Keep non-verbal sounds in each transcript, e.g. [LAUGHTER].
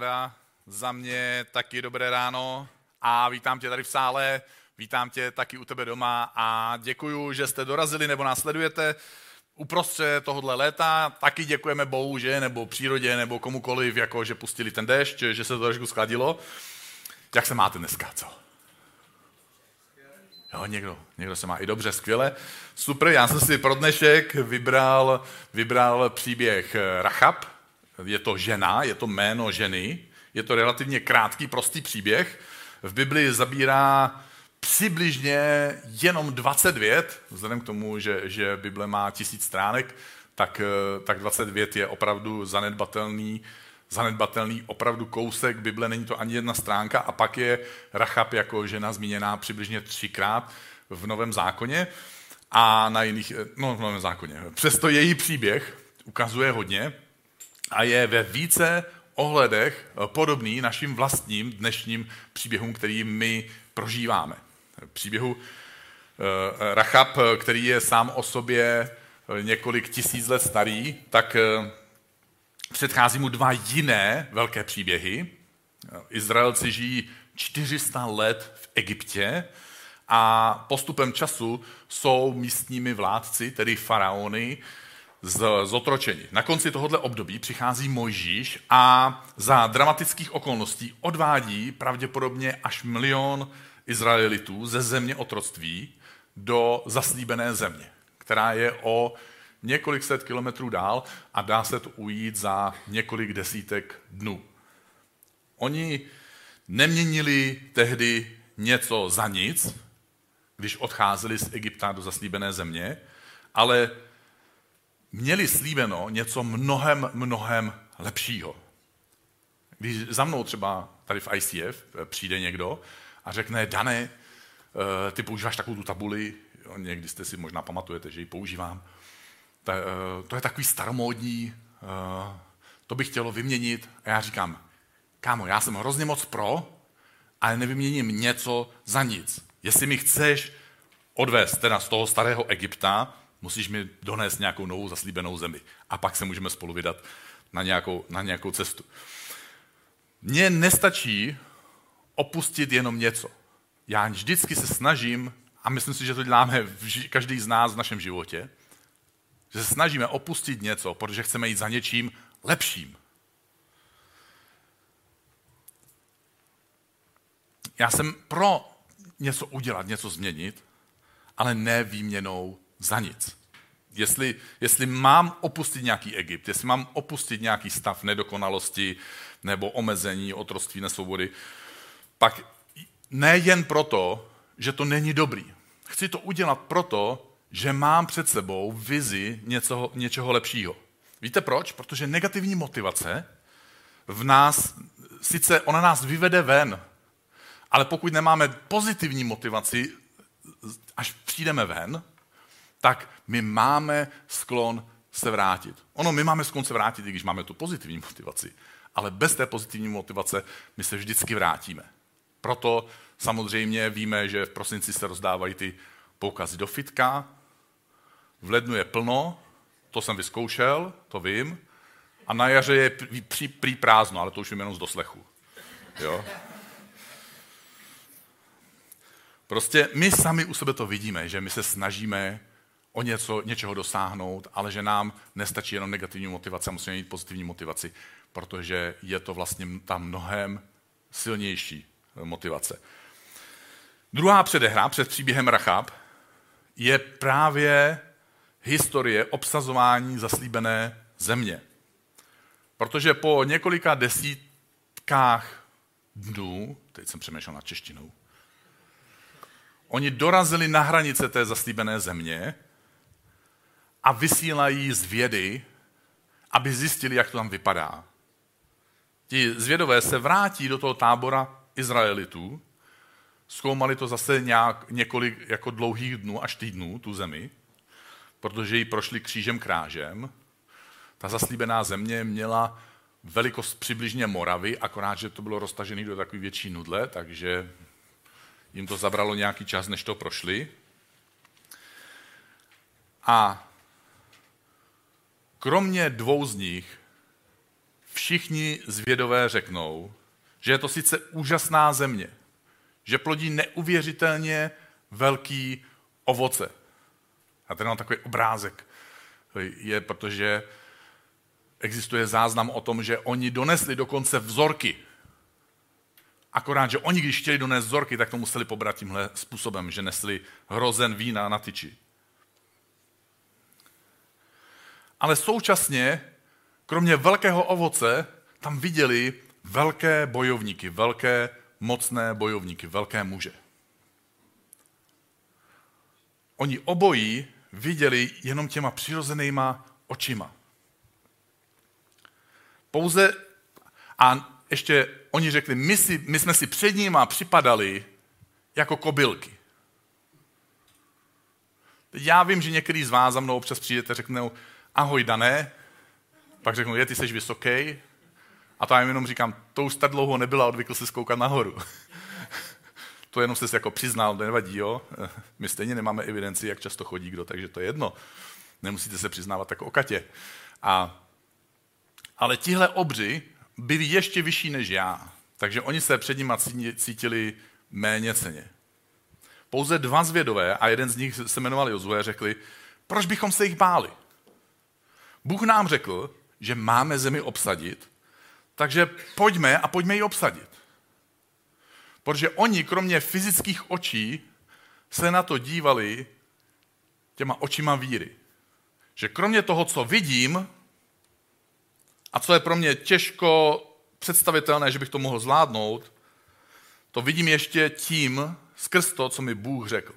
Paráda, za mě taky dobré ráno a vítám tě tady v sále, vítám tě taky u tebe doma a děkuju, že jste dorazili nebo nás sledujete uprostřed tohohle léta. Taky děkujeme Bohu, že, nebo přírodě, nebo komukoliv, jako že pustili ten déšť, že se to trošku skladilo. Jak se máte dneska, co? Jo, někdo, někdo se má i dobře, skvěle. Super, já jsem si pro dnešek vybral, vybral příběh Rachab, je to žena, je to jméno ženy, je to relativně krátký, prostý příběh. V Biblii zabírá přibližně jenom 20 vět, vzhledem k tomu, že, že Bible má tisíc stránek, tak, tak 20 vět je opravdu zanedbatelný, zanedbatelný opravdu kousek Bible, není to ani jedna stránka a pak je Rachab jako žena zmíněná přibližně třikrát v Novém zákoně a na jiných, no v Novém zákoně. Přesto její příběh ukazuje hodně, a je ve více ohledech eh, podobný našim vlastním dnešním příběhům, který my prožíváme. Příběhu eh, Rachab, který je sám o sobě eh, několik tisíc let starý, tak předchází mu dva jiné velké příběhy. Izraelci žijí 400 let v Egyptě a postupem času jsou místními vládci, tedy faraony, z, zotročení. Na konci tohohle období přichází Mojžíš a za dramatických okolností odvádí pravděpodobně až milion Izraelitů ze země otroctví do zaslíbené země, která je o několik set kilometrů dál a dá se to ujít za několik desítek dnů. Oni neměnili tehdy něco za nic, když odcházeli z Egypta do zaslíbené země, ale měli slíbeno něco mnohem, mnohem lepšího. Když za mnou třeba tady v ICF přijde někdo a řekne, Dane, eh, ty používáš takovou tu tabuli, někdy jste si možná pamatujete, že ji používám, eh, to je takový staromódní, eh, to bych chtělo vyměnit. A já říkám, kámo, já jsem hrozně moc pro, ale nevyměním něco za nic. Jestli mi chceš odvést teda z toho starého Egypta, musíš mi donést nějakou novou zaslíbenou zemi. A pak se můžeme spolu vydat na nějakou, na nějakou cestu. Mně nestačí opustit jenom něco. Já vždycky se snažím, a myslím si, že to děláme každý z nás v našem životě, že se snažíme opustit něco, protože chceme jít za něčím lepším. Já jsem pro něco udělat, něco změnit, ale ne výměnou za nic. Jestli, jestli mám opustit nějaký Egypt, jestli mám opustit nějaký stav nedokonalosti nebo omezení, otroství, nesvobody, pak nejen proto, že to není dobrý. Chci to udělat proto, že mám před sebou vizi něco, něčeho lepšího. Víte proč? Protože negativní motivace v nás, sice ona nás vyvede ven, ale pokud nemáme pozitivní motivaci, až přijdeme ven, tak my máme sklon se vrátit. Ono, my máme sklon se vrátit, i když máme tu pozitivní motivaci. Ale bez té pozitivní motivace my se vždycky vrátíme. Proto samozřejmě víme, že v prosinci se rozdávají ty poukazy do fitka, v lednu je plno, to jsem vyzkoušel, to vím, a na jaře je prý, prý prázdno, ale to už jenom z doslechu. Jo? Prostě my sami u sebe to vidíme, že my se snažíme o něco, něčeho dosáhnout, ale že nám nestačí jenom negativní motivace, musíme mít pozitivní motivaci, protože je to vlastně ta mnohem silnější motivace. Druhá předehra před příběhem Rachab je právě historie obsazování zaslíbené země. Protože po několika desítkách dnů, teď jsem přemýšlel nad češtinou, oni dorazili na hranice té zaslíbené země a vysílají zvědy, aby zjistili, jak to tam vypadá. Ti zvědové se vrátí do toho tábora Izraelitů, zkoumali to zase nějak, několik jako dlouhých dnů až týdnů, tu zemi, protože ji prošli křížem krážem. Ta zaslíbená země měla velikost přibližně Moravy, akorát, že to bylo roztažené do takové větší nudle, takže jim to zabralo nějaký čas, než to prošli. A Kromě dvou z nich všichni zvědové řeknou, že je to sice úžasná země, že plodí neuvěřitelně velký ovoce. A ten mám takový obrázek. Je, protože existuje záznam o tom, že oni donesli dokonce vzorky. Akorát, že oni, když chtěli donést vzorky, tak to museli pobrat tímhle způsobem, že nesli hrozen vína na tyči. Ale současně, kromě velkého ovoce, tam viděli velké bojovníky, velké mocné bojovníky, velké muže. Oni obojí viděli jenom těma přirozenýma očima. Pouze, a ještě oni řekli, my, si, my jsme si před nima připadali jako kobylky. Já vím, že některý z vás za mnou občas přijdete a řeknou, ahoj Dané, pak řeknou, je, ty jsi vysoký, a jim jenom říkám, to už tak dlouho nebyla, odvykl se skoukat nahoru. [LAUGHS] to jenom se jako přiznal, to nevadí, jo. My stejně nemáme evidenci, jak často chodí kdo, takže to je jedno. Nemusíte se přiznávat tak o Katě. A, ale tihle obři byli ještě vyšší než já, takže oni se před nimi cítili méně ceně. Pouze dva zvědové, a jeden z nich se jmenoval Jozue, řekli, proč bychom se jich báli? Bůh nám řekl, že máme zemi obsadit, takže pojďme a pojďme ji obsadit. Protože oni, kromě fyzických očí, se na to dívali těma očima víry. Že kromě toho, co vidím, a co je pro mě těžko představitelné, že bych to mohl zvládnout, to vidím ještě tím, skrz to, co mi Bůh řekl.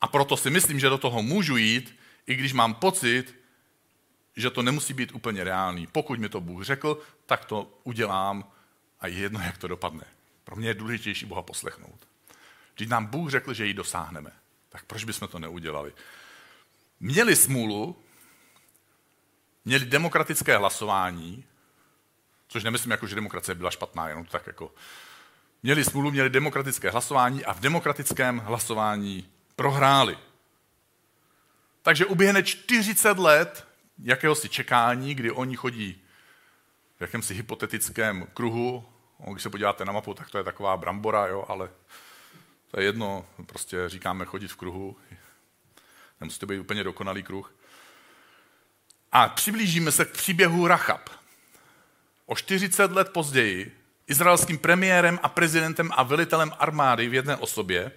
A proto si myslím, že do toho můžu jít, i když mám pocit, že to nemusí být úplně reálný. Pokud mi to Bůh řekl, tak to udělám a je jedno, jak to dopadne. Pro mě je důležitější Boha poslechnout. Když nám Bůh řekl, že ji dosáhneme, tak proč bychom to neudělali? Měli smůlu, měli demokratické hlasování, což nemyslím jako, že demokracie byla špatná, jenom tak jako... Měli smůlu, měli demokratické hlasování a v demokratickém hlasování prohráli. Takže uběhne 40 let jakéhosi čekání, kdy oni chodí v jakémsi hypotetickém kruhu. Když se podíváte na mapu, tak to je taková brambora, jo, ale to je jedno, prostě říkáme chodit v kruhu. Nemusí to být úplně dokonalý kruh. A přiblížíme se k příběhu Rachab. O 40 let později izraelským premiérem a prezidentem a velitelem armády v jedné osobě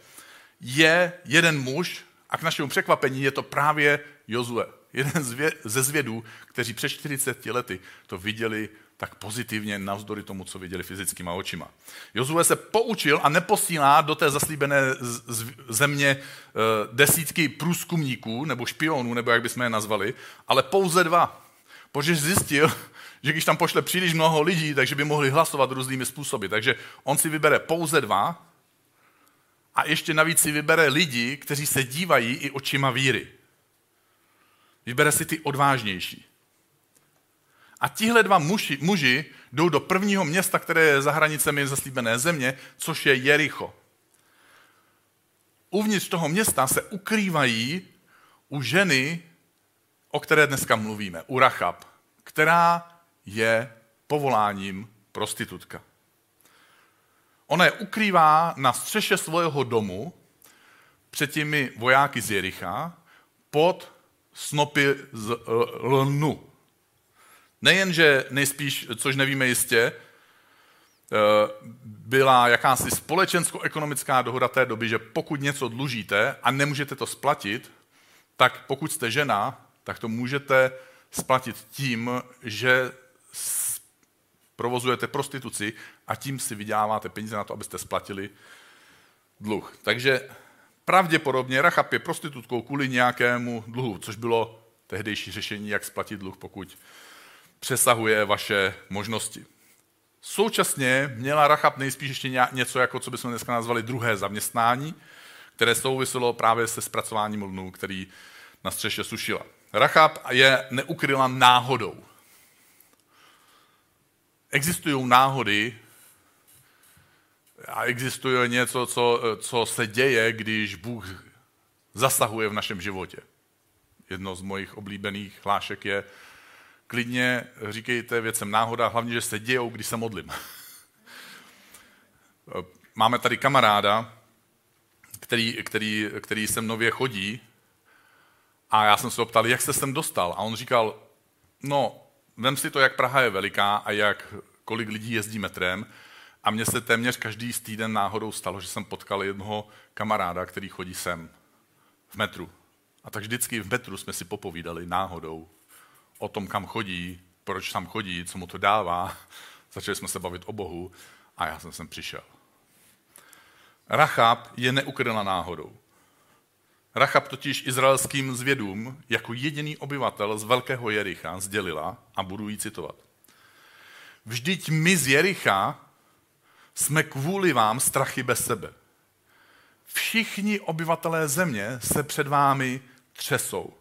je jeden muž, a k našemu překvapení je to právě Jozue. Jeden ze zvědů, kteří před 40 lety to viděli tak pozitivně navzdory tomu, co viděli fyzickýma očima. Jozue se poučil a neposílá do té zaslíbené země eh, desítky průzkumníků nebo špionů, nebo jak bychom je nazvali, ale pouze dva. Protože zjistil, že když tam pošle příliš mnoho lidí, takže by mohli hlasovat různými způsoby. Takže on si vybere pouze dva a ještě navíc si vybere lidi, kteří se dívají i očima víry. Vybere si ty odvážnější. A tihle dva muži, muži jdou do prvního města, které je za hranicemi zaslíbené země, což je Jericho. Uvnitř toho města se ukrývají u ženy, o které dneska mluvíme, u Rachab, která je povoláním prostitutka. Ona je ukrývá na střeše svého domu před těmi vojáky z Jericha pod snopy z eh, lnu. Nejenže nejspíš, což nevíme jistě, eh, byla jakási společensko-ekonomická dohoda té doby, že pokud něco dlužíte a nemůžete to splatit, tak pokud jste žena, tak to můžete splatit tím, že provozujete prostituci a tím si vyděláváte peníze na to, abyste splatili dluh. Takže pravděpodobně Rachab je prostitutkou kvůli nějakému dluhu, což bylo tehdejší řešení, jak splatit dluh, pokud přesahuje vaše možnosti. Současně měla Rachab nejspíš ještě něco, jako co bychom dneska nazvali druhé zaměstnání, které souviselo právě se zpracováním lnu, který na střeše sušila. Rachab je neukryla náhodou. Existují náhody a existuje něco, co, co se děje, když Bůh zasahuje v našem životě. Jedno z mojich oblíbených hlášek je, klidně říkejte věcem náhoda, hlavně, že se dějou, když se modlím. [LAUGHS] Máme tady kamaráda, který, který, který sem nově chodí a já jsem se ho ptal, jak se sem dostal. A on říkal, no, vem si to, jak Praha je veliká a jak kolik lidí jezdí metrem. A mně se téměř každý z týden náhodou stalo, že jsem potkal jednoho kamaráda, který chodí sem v metru. A tak vždycky v metru jsme si popovídali náhodou o tom, kam chodí, proč tam chodí, co mu to dává. [LAUGHS] Začali jsme se bavit o Bohu a já jsem sem přišel. Rachab je neukryla náhodou. Rachab totiž izraelským zvědům jako jediný obyvatel z velkého Jericha sdělila, a budu jí citovat. Vždyť my z Jericha jsme kvůli vám strachy bez sebe. Všichni obyvatelé země se před vámi třesou.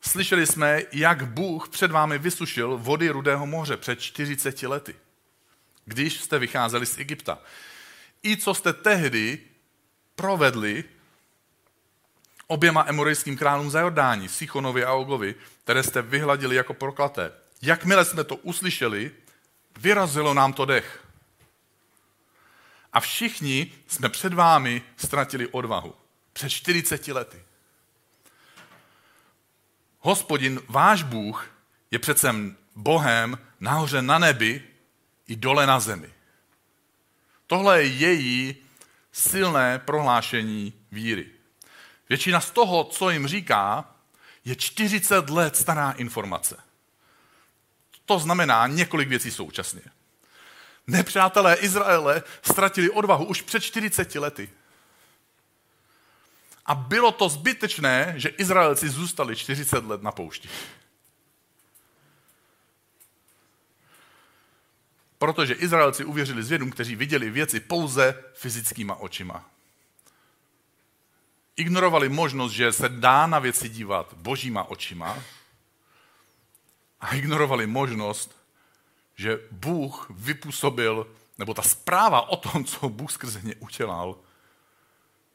Slyšeli jsme, jak Bůh před vámi vysušil vody Rudého moře před 40 lety, když jste vycházeli z Egypta. I co jste tehdy provedli oběma emorejským králům za Jordání, Sichonovi a Ogovi, které jste vyhladili jako proklaté. Jakmile jsme to uslyšeli, vyrazilo nám to dech. A všichni jsme před vámi ztratili odvahu. Před 40 lety. Hospodin, váš Bůh, je přece Bohem nahoře na nebi i dole na zemi. Tohle je její silné prohlášení víry. Většina z toho, co jim říká, je 40 let stará informace. To znamená několik věcí současně. Nepřátelé Izraele ztratili odvahu už před 40 lety. A bylo to zbytečné, že Izraelci zůstali 40 let na poušti. Protože Izraelci uvěřili zvědům, kteří viděli věci pouze fyzickýma očima. Ignorovali možnost, že se dá na věci dívat božíma očima a ignorovali možnost, že Bůh vypůsobil, nebo ta zpráva o tom, co Bůh skrze ně udělal,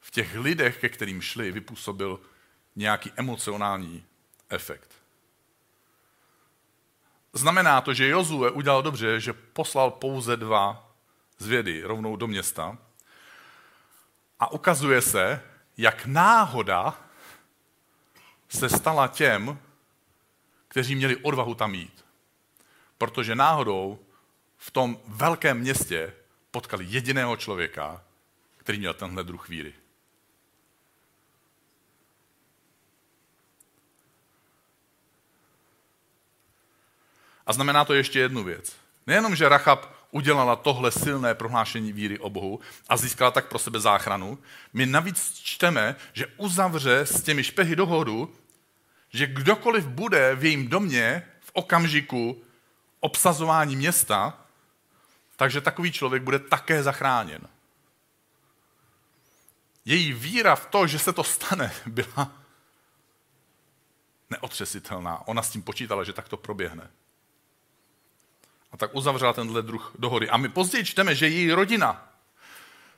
v těch lidech, ke kterým šli, vypůsobil nějaký emocionální efekt. Znamená to, že Jozue udělal dobře, že poslal pouze dva zvědy rovnou do města a ukazuje se, jak náhoda se stala těm, kteří měli odvahu tam jít. Protože náhodou v tom velkém městě potkali jediného člověka, který měl tenhle druh víry. A znamená to ještě jednu věc. Nejenom, že Rachab udělala tohle silné prohlášení víry o Bohu a získala tak pro sebe záchranu, my navíc čteme, že uzavře s těmi špehy dohodu, že kdokoliv bude v jejím domě v okamžiku obsazování města, takže takový člověk bude také zachráněn. Její víra v to, že se to stane, [LAUGHS] byla neotřesitelná. Ona s tím počítala, že tak to proběhne. A tak uzavřela tenhle druh dohody. A my později čteme, že její rodina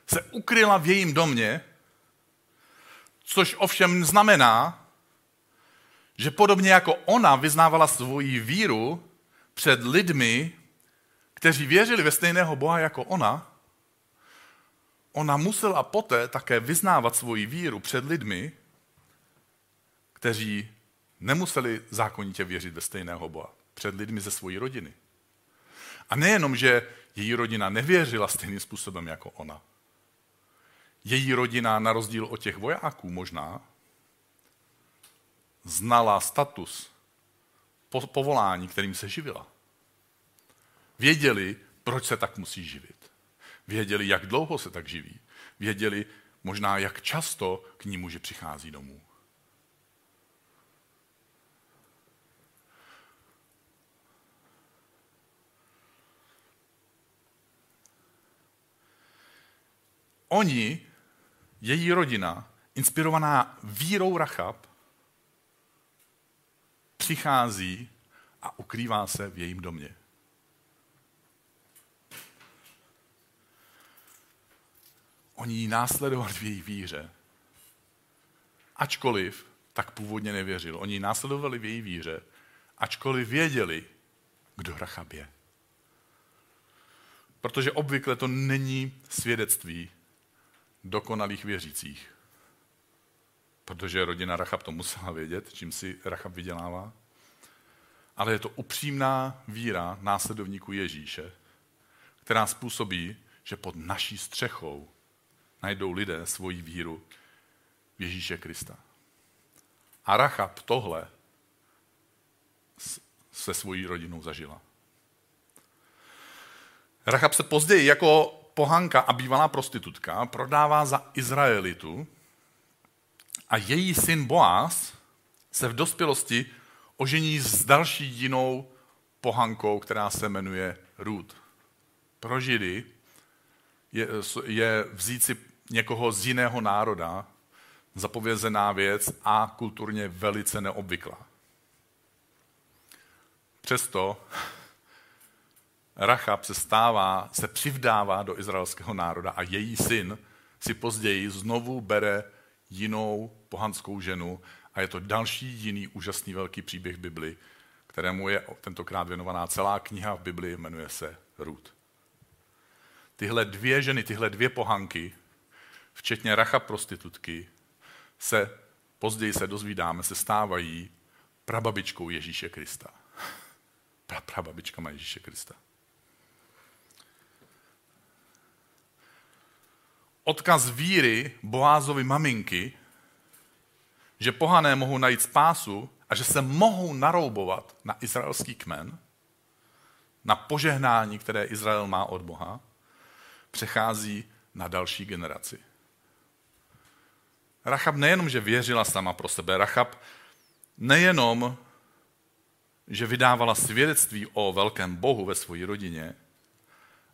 se ukryla v jejím domě, což ovšem znamená, že podobně jako ona vyznávala svoji víru před lidmi, kteří věřili ve stejného Boha jako ona, ona musela poté také vyznávat svoji víru před lidmi, kteří nemuseli zákonitě věřit ve stejného Boha. Před lidmi ze své rodiny. A nejenom, že její rodina nevěřila stejným způsobem jako ona. Její rodina, na rozdíl od těch vojáků možná, znala status, povolání, kterým se živila. Věděli, proč se tak musí živit. Věděli, jak dlouho se tak živí. Věděli možná, jak často k ní muži přichází domů. oni, její rodina, inspirovaná vírou Rachab, přichází a ukrývá se v jejím domě. Oni ji následovali v její víře. Ačkoliv tak původně nevěřil. Oni ji následovali v její víře ačkoliv věděli, kdo Rachab je. Protože obvykle to není svědectví dokonalých věřících. Protože rodina Rachab to musela vědět, čím si Rachab vydělává. Ale je to upřímná víra následovníků Ježíše, která způsobí, že pod naší střechou najdou lidé svoji víru v Ježíše Krista. A Rachab tohle se svojí rodinou zažila. Rachab se později jako pohanka a bývalá prostitutka prodává za Izraelitu a její syn Boaz se v dospělosti ožení s další jinou pohankou, která se jmenuje Ruth. Pro Židy je, je vzít si někoho z jiného národa zapovězená věc a kulturně velice neobvyklá. Přesto Rachab se stává, se přivdává do izraelského národa a její syn si později znovu bere jinou pohanskou ženu a je to další jiný úžasný velký příběh Bibli, kterému je tentokrát věnovaná celá kniha v Biblii, jmenuje se Ruth. Tyhle dvě ženy, tyhle dvě pohanky, včetně Racha prostitutky, se později se dozvídáme, se stávají prababičkou Ježíše Krista. [LAUGHS] Pra, prababičkama Ježíše Krista. Odkaz víry Boázovi maminky, že pohané mohou najít spásu a že se mohou naroubovat na izraelský kmen, na požehnání, které Izrael má od Boha, přechází na další generaci. Rachab nejenom, že věřila sama pro sebe, Rachab nejenom, že vydávala svědectví o velkém Bohu ve své rodině,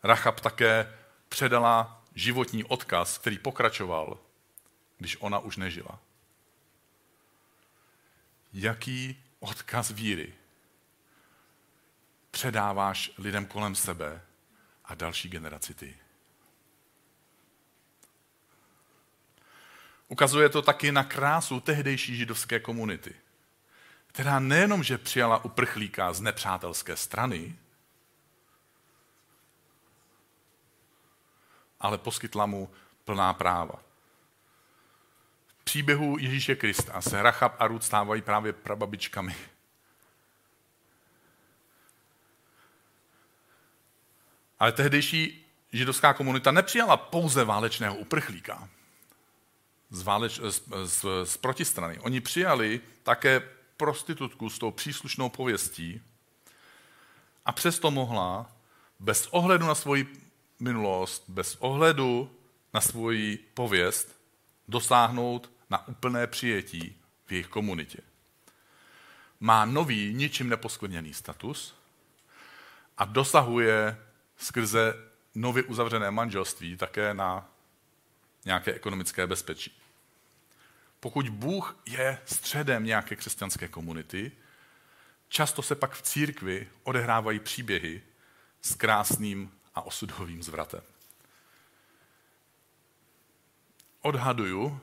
Rachab také předala životní odkaz, který pokračoval, když ona už nežila. Jaký odkaz víry předáváš lidem kolem sebe a další generaci ty? Ukazuje to taky na krásu tehdejší židovské komunity, která nejenom, že přijala uprchlíka z nepřátelské strany, ale poskytla mu plná práva. Příběhu Ježíše Krista se Rachab a Rud stávají právě prababičkami. Ale tehdejší židovská komunita nepřijala pouze válečného uprchlíka z, váleč, z, z, z protistrany. Oni přijali také prostitutku s tou příslušnou pověstí a přesto mohla bez ohledu na svoji minulost, bez ohledu na svoji pověst, dosáhnout na úplné přijetí v jejich komunitě. Má nový, ničím neposkvrněný status a dosahuje skrze nově uzavřené manželství také na nějaké ekonomické bezpečí. Pokud Bůh je středem nějaké křesťanské komunity, často se pak v církvi odehrávají příběhy s krásným a osudovým zvratem. Odhaduju,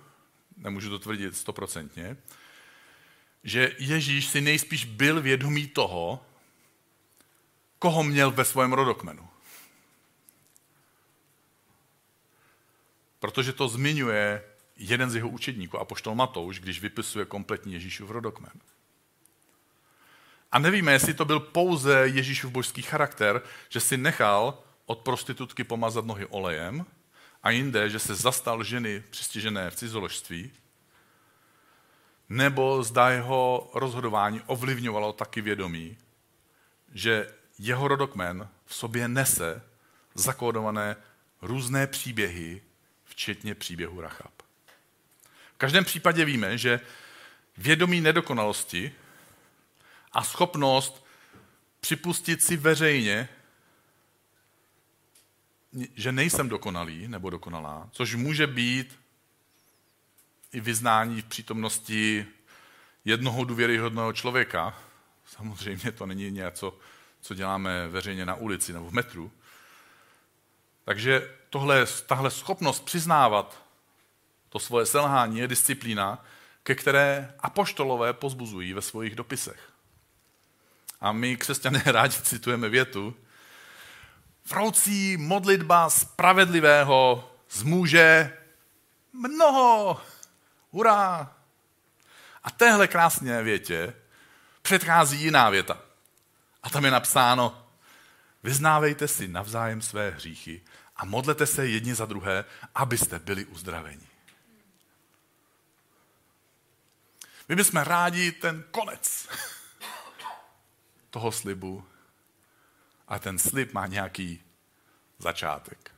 nemůžu to tvrdit stoprocentně, že Ježíš si nejspíš byl vědomý toho, koho měl ve svém rodokmenu. Protože to zmiňuje jeden z jeho učedníků, apoštol Matouš, když vypisuje kompletní Ježíšův rodokmen. A nevíme, jestli to byl pouze Ježíšův božský charakter, že si nechal od prostitutky pomazat nohy olejem a jinde, že se zastal ženy přistižené v cizoložství, nebo zda jeho rozhodování ovlivňovalo taky vědomí, že jeho rodokmen v sobě nese zakódované různé příběhy, včetně příběhu Rachab. V každém případě víme, že vědomí nedokonalosti a schopnost připustit si veřejně, že nejsem dokonalý nebo dokonalá, což může být i vyznání v přítomnosti jednoho důvěryhodného člověka. Samozřejmě to není něco, co děláme veřejně na ulici nebo v metru. Takže tohle, tahle schopnost přiznávat to svoje selhání je disciplína, ke které apoštolové pozbuzují ve svých dopisech. A my křesťané [LAUGHS] rádi citujeme větu. Vroucí modlitba spravedlivého zmůže mnoho. Hurá! A téhle krásné větě předchází jiná věta. A tam je napsáno, vyznávejte si navzájem své hříchy a modlete se jedni za druhé, abyste byli uzdraveni. My bychom rádi ten konec toho slibu, a ten slib má nějaký začátek.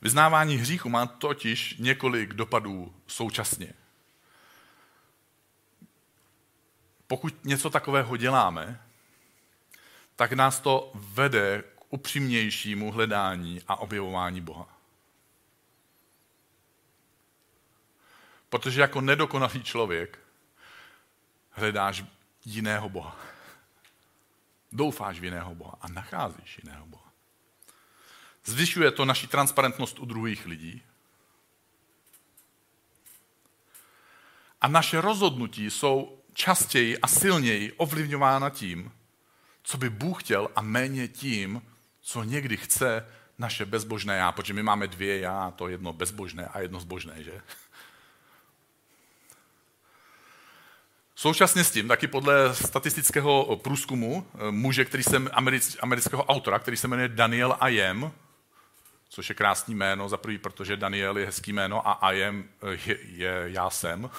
Vyznávání hříchu má totiž několik dopadů současně. Pokud něco takového děláme, tak nás to vede k upřímnějšímu hledání a objevování Boha. Protože jako nedokonalý člověk hledáš jiného Boha. Doufáš v jiného Boha a nacházíš jiného Boha. Zvyšuje to naši transparentnost u druhých lidí. A naše rozhodnutí jsou častěji a silněji ovlivňována tím, co by Bůh chtěl a méně tím, co někdy chce naše bezbožné já, protože my máme dvě já, to jedno bezbožné a jedno zbožné, že? Současně s tím, taky podle statistického průzkumu eh, muže, který se, americ, amerického autora, který se jmenuje Daniel Ayem, což je krásný jméno, za prvý, protože Daniel je hezký jméno a Ayem eh, je, je já jsem.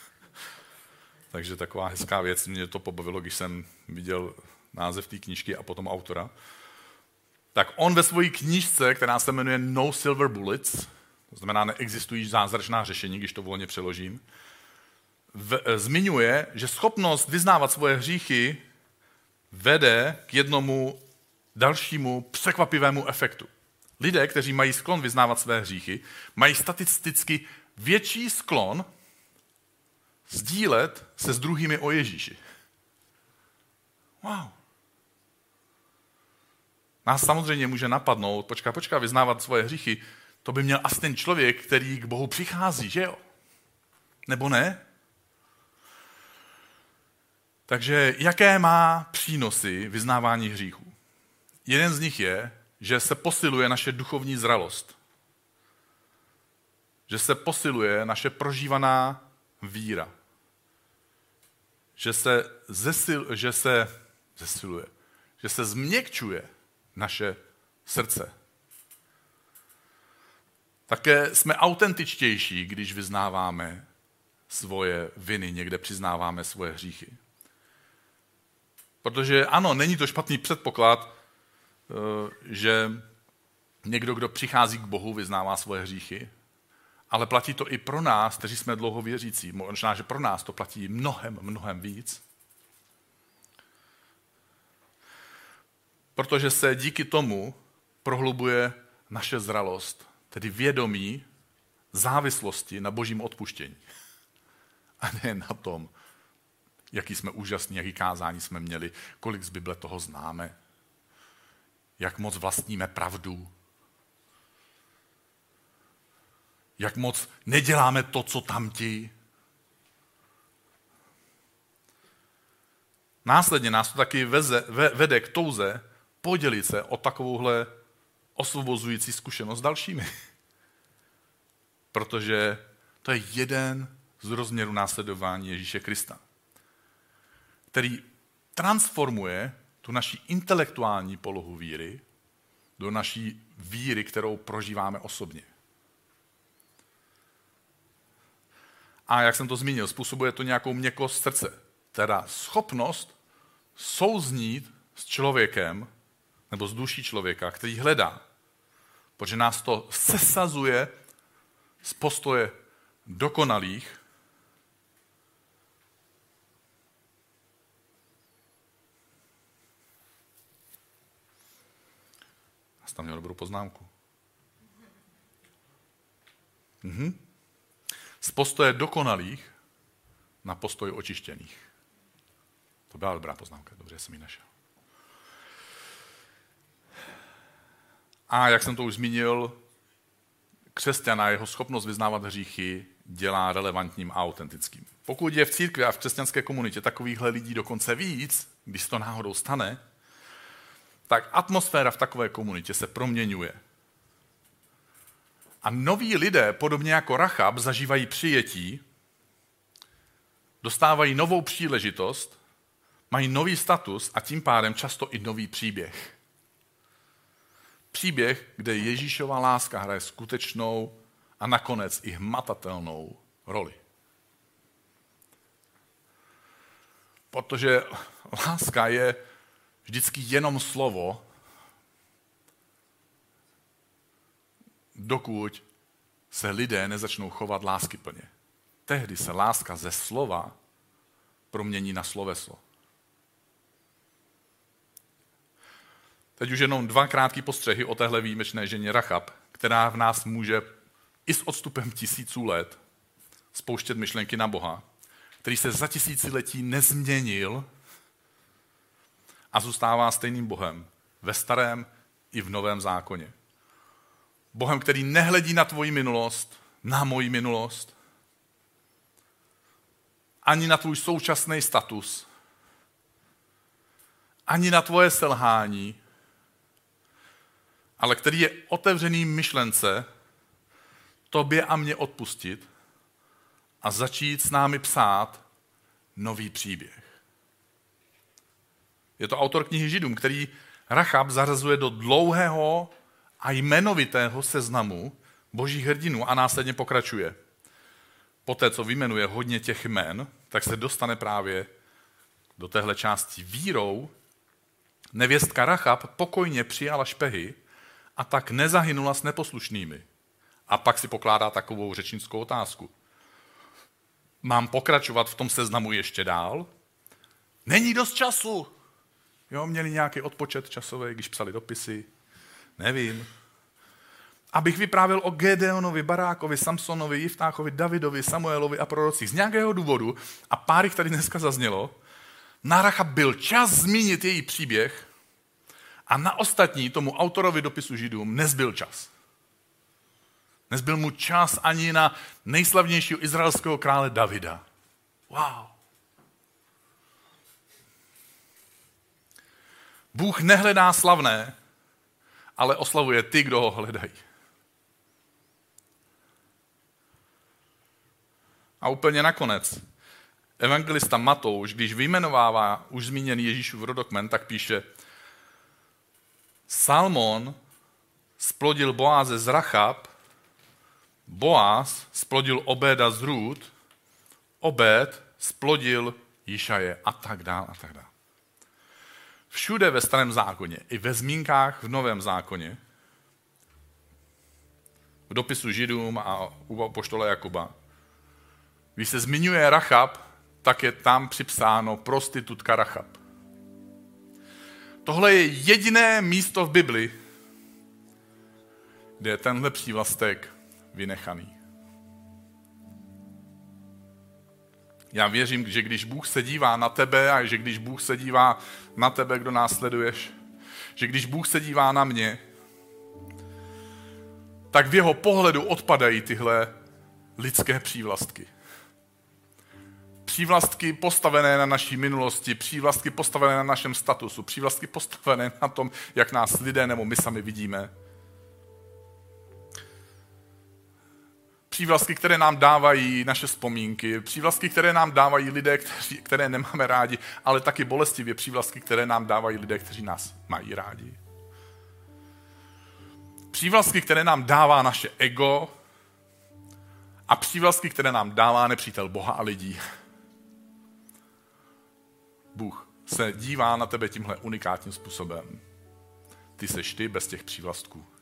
[LAUGHS] Takže taková hezká věc, mě to pobavilo, když jsem viděl název té knížky a potom autora. Tak on ve své knížce, která se jmenuje No Silver Bullets, to znamená neexistují zázračná řešení, když to volně přeložím, v, eh, zmiňuje, že schopnost vyznávat svoje hříchy vede k jednomu dalšímu překvapivému efektu. Lidé, kteří mají sklon vyznávat své hříchy, mají statisticky větší sklon sdílet se s druhými o Ježíši. Wow. Nás samozřejmě může napadnout, počká, počká, vyznávat svoje hříchy, to by měl asi ten člověk, který k Bohu přichází, že jo? Nebo ne? Takže jaké má přínosy vyznávání hříchů? Jeden z nich je, že se posiluje naše duchovní zralost. Že se posiluje naše prožívaná víra. Že se, zesil, že se zesiluje, že se změkčuje naše srdce. Také jsme autentičtější, když vyznáváme svoje viny, někde přiznáváme svoje hříchy. Protože ano, není to špatný předpoklad, eh, že někdo, kdo přichází k Bohu, vyznává svoje hříchy, ale platí to i pro nás, kteří jsme dlouho věřící. Možná, že pro nás to platí mnohem, mnohem víc. Protože se díky tomu prohlubuje naše zralost, tedy vědomí závislosti na božím odpuštění. [LAUGHS] A ne na tom, jaký jsme úžasní, jaký kázání jsme měli, kolik z Bible toho známe, jak moc vlastníme pravdu, jak moc neděláme to, co tamti. Následně nás to taky veze, vede k touze podělit se o takovouhle osvobozující zkušenost s dalšími. Protože to je jeden z rozměrů následování Ježíše Krista který transformuje tu naši intelektuální polohu víry do naší víry, kterou prožíváme osobně. A jak jsem to zmínil, způsobuje to nějakou měkkost srdce, teda schopnost souznít s člověkem nebo s duší člověka, který hledá. Protože nás to sesazuje z postoje dokonalých Jsi tam měl dobrou poznámku. Mhm. Z postoje dokonalých na postoj očištěných. To byla dobrá poznámka, dobře jsem ji našel. A jak jsem to už zmínil, křesťana jeho schopnost vyznávat hříchy dělá relevantním a autentickým. Pokud je v církvi a v křesťanské komunitě takovýchhle lidí dokonce víc, když to náhodou stane, tak atmosféra v takové komunitě se proměňuje. A noví lidé, podobně jako Rachab, zažívají přijetí, dostávají novou příležitost, mají nový status a tím pádem často i nový příběh. Příběh, kde Ježíšova láska hraje skutečnou a nakonec i hmatatelnou roli. Protože láska je vždycky jenom slovo, dokud se lidé nezačnou chovat láskyplně. Tehdy se láska ze slova promění na sloveso. Teď už jenom dva krátké postřehy o téhle výjimečné ženě Rachab, která v nás může i s odstupem tisíců let spouštět myšlenky na Boha, který se za tisíciletí nezměnil a zůstává stejným Bohem ve starém i v novém zákoně. Bohem, který nehledí na tvoji minulost, na moji minulost, ani na tvůj současný status, ani na tvoje selhání, ale který je otevřený myšlence tobě a mě odpustit a začít s námi psát nový příběh. Je to autor knihy Židům, který Rachab zařazuje do dlouhého a jmenovitého seznamu božích hrdinů a následně pokračuje. Poté, co vymenuje hodně těch jmen, tak se dostane právě do téhle části vírou. Nevěstka Rachab pokojně přijala špehy a tak nezahynula s neposlušnými. A pak si pokládá takovou řečnickou otázku. Mám pokračovat v tom seznamu ještě dál? Není dost času. Jo, měli nějaký odpočet časový, když psali dopisy. Nevím. Abych vyprávěl o Gedeonovi, Barákovi, Samsonovi, Jiftáchovi, Davidovi, Samuelovi a prorocích z nějakého důvodu, a pár jich tady dneska zaznělo, na Racha byl čas zmínit její příběh a na ostatní tomu autorovi dopisu Židům nezbyl čas. Nezbyl mu čas ani na nejslavnějšího izraelského krále Davida. Wow. Bůh nehledá slavné, ale oslavuje ty, kdo ho hledají. A úplně nakonec, evangelista Matouš, když vyjmenovává už zmíněný Ježíšův rodokmen, tak píše, Salmon splodil Boáze z Rachab, Boaz splodil Obéda z Růd, Obed splodil Jišaje a tak dále a tak dále. Všude ve starém zákoně, i ve zmínkách v novém zákoně, v dopisu Židům a u poštole Jakuba, když se zmiňuje Rachab, tak je tam připsáno prostitutka Rachab. Tohle je jediné místo v Bibli, kde je tenhle přívlastek vynechaný. Já věřím, že když Bůh se dívá na tebe a že když Bůh se dívá na tebe, kdo následuješ, že když Bůh se dívá na mě, tak v jeho pohledu odpadají tyhle lidské přívlastky. Přívlastky postavené na naší minulosti, přívlastky postavené na našem statusu, přívlastky postavené na tom, jak nás lidé nebo my sami vidíme. Přívlastky, které nám dávají naše vzpomínky, přívlastky, které nám dávají lidé, kteří, které nemáme rádi, ale taky bolestivě přívlastky, které nám dávají lidé, kteří nás mají rádi. Přívlastky, které nám dává naše ego a přívlastky, které nám dává nepřítel Boha a lidí. Bůh se dívá na tebe tímhle unikátním způsobem. Ty seš ty bez těch přívlastků.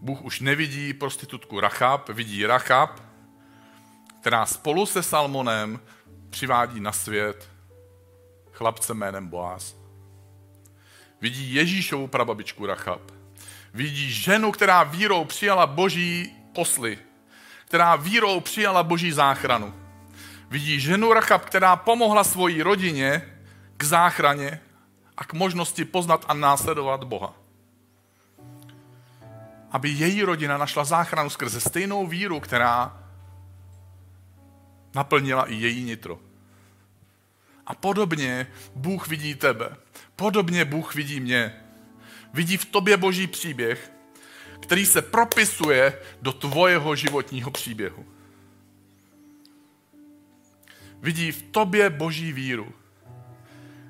Bůh už nevidí prostitutku Rachab, vidí Rachab, která spolu se Salmonem přivádí na svět chlapce jménem Boaz. Vidí Ježíšovu prababičku Rachab. Vidí ženu, která vírou přijala boží posly, která vírou přijala boží záchranu. Vidí ženu Rachab, která pomohla svojí rodině k záchraně a k možnosti poznat a následovat Boha aby její rodina našla záchranu skrze stejnou víru, která naplnila i její nitro. A podobně Bůh vidí tebe. Podobně Bůh vidí mě. Vidí v tobě boží příběh, který se propisuje do tvojeho životního příběhu. Vidí v tobě boží víru,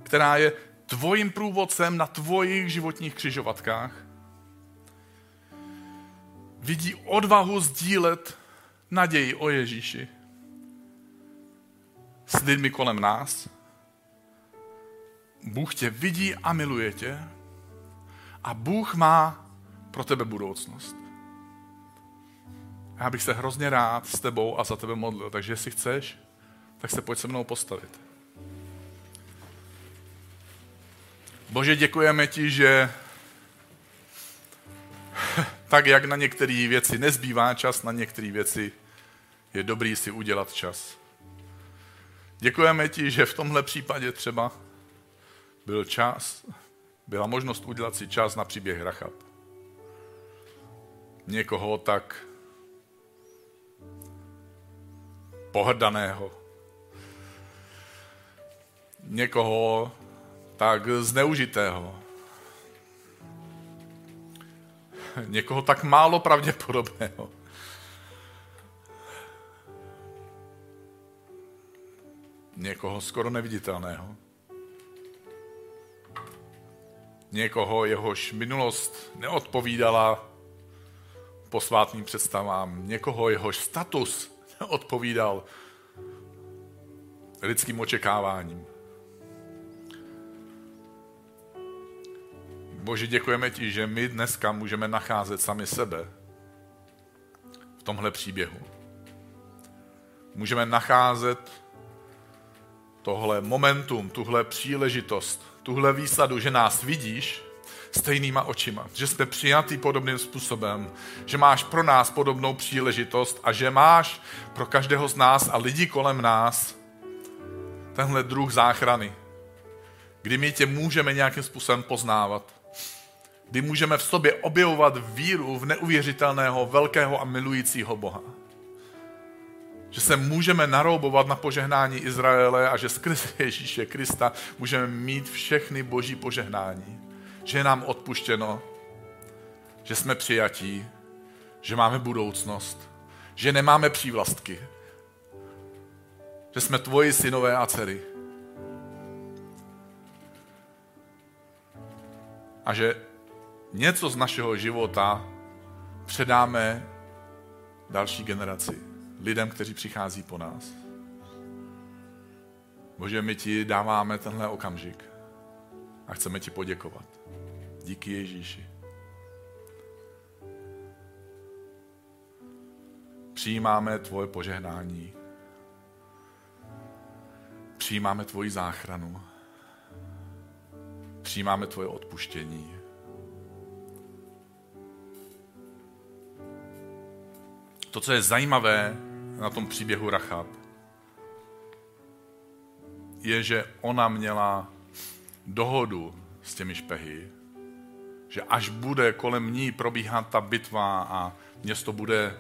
která je tvojím průvodcem na tvojich životních křižovatkách. Vidí odvahu sdílet naději o Ježíši s lidmi kolem nás. Bůh tě vidí a miluje tě a Bůh má pro tebe budoucnost. Já bych se hrozně rád s tebou a za tebe modlil, takže jestli chceš, tak se pojď se mnou postavit. Bože, děkujeme ti, že tak jak na některé věci nezbývá čas, na některé věci je dobrý si udělat čas. Děkujeme ti, že v tomhle případě třeba byl čas, byla možnost udělat si čas na příběh Rachab. Někoho tak pohrdaného, někoho tak zneužitého, někoho tak málo pravděpodobného. Někoho skoro neviditelného. Někoho, jehož minulost neodpovídala posvátným představám. Někoho, jehož status neodpovídal lidským očekáváním. Bože, děkujeme ti, že my dneska můžeme nacházet sami sebe v tomhle příběhu. Můžeme nacházet tohle momentum, tuhle příležitost, tuhle výsadu, že nás vidíš stejnýma očima, že jsme přijatý podobným způsobem, že máš pro nás podobnou příležitost a že máš pro každého z nás a lidí kolem nás tenhle druh záchrany, kdy my tě můžeme nějakým způsobem poznávat kdy můžeme v sobě objevovat víru v neuvěřitelného, velkého a milujícího Boha. Že se můžeme naroubovat na požehnání Izraele a že skrze [LAUGHS] Ježíše Krista můžeme mít všechny boží požehnání. Že je nám odpuštěno, že jsme přijatí, že máme budoucnost, že nemáme přívlastky, že jsme tvoji synové a dcery. A že něco z našeho života předáme další generaci, lidem, kteří přichází po nás. Bože, my ti dáváme tenhle okamžik a chceme ti poděkovat. Díky Ježíši. Přijímáme tvoje požehnání. Přijímáme tvoji záchranu. Přijímáme tvoje odpuštění. To, co je zajímavé na tom příběhu Rachab, je, že ona měla dohodu s těmi špehy, že až bude kolem ní probíhat ta bitva a město bude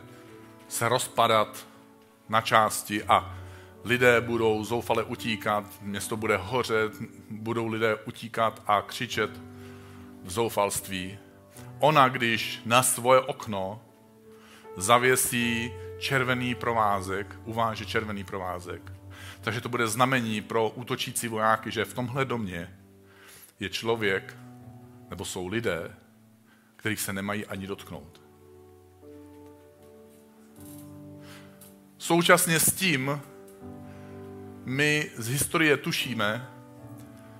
se rozpadat na části a lidé budou zoufale utíkat, město bude hořet, budou lidé utíkat a křičet v zoufalství. Ona, když na svoje okno zavěsí červený provázek, uváže červený provázek. Takže to bude znamení pro útočící vojáky, že v tomhle domě je člověk, nebo jsou lidé, kterých se nemají ani dotknout. Současně s tím my z historie tušíme,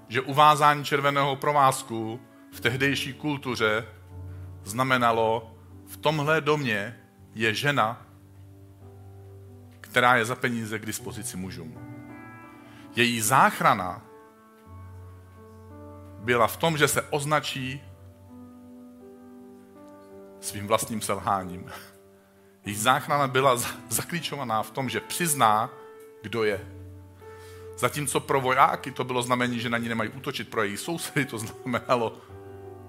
že uvázání červeného provázku v tehdejší kultuře znamenalo v tomhle domě je žena, která je za peníze k dispozici mužům. Její záchrana byla v tom, že se označí svým vlastním selháním. Její záchrana byla zaklíčovaná v tom, že přizná, kdo je. Zatímco pro vojáky to bylo znamení, že na ní nemají útočit, pro její sousedy to [LAUGHS] znamenalo,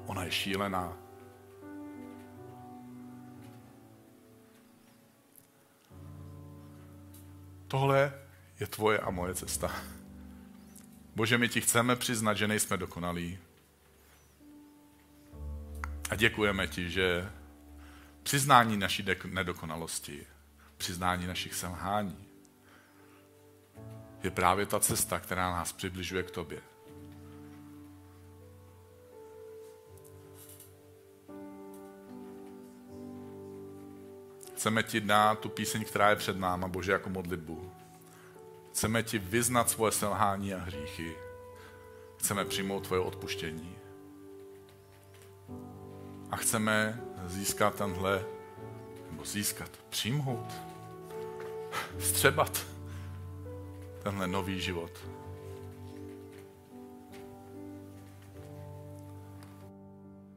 ona je šílená, Tohle je tvoje a moje cesta. Bože, my ti chceme přiznat, že nejsme dokonalí. A děkujeme ti, že přiznání naší nedokonalosti, přiznání našich selhání je právě ta cesta, která nás přibližuje k tobě. Chceme ti dát tu píseň, která je před náma, Bože, jako modlitbu. Chceme ti vyznat svoje selhání a hříchy. Chceme přijmout tvoje odpuštění. A chceme získat tenhle, nebo získat, přijmout, střebat tenhle nový život.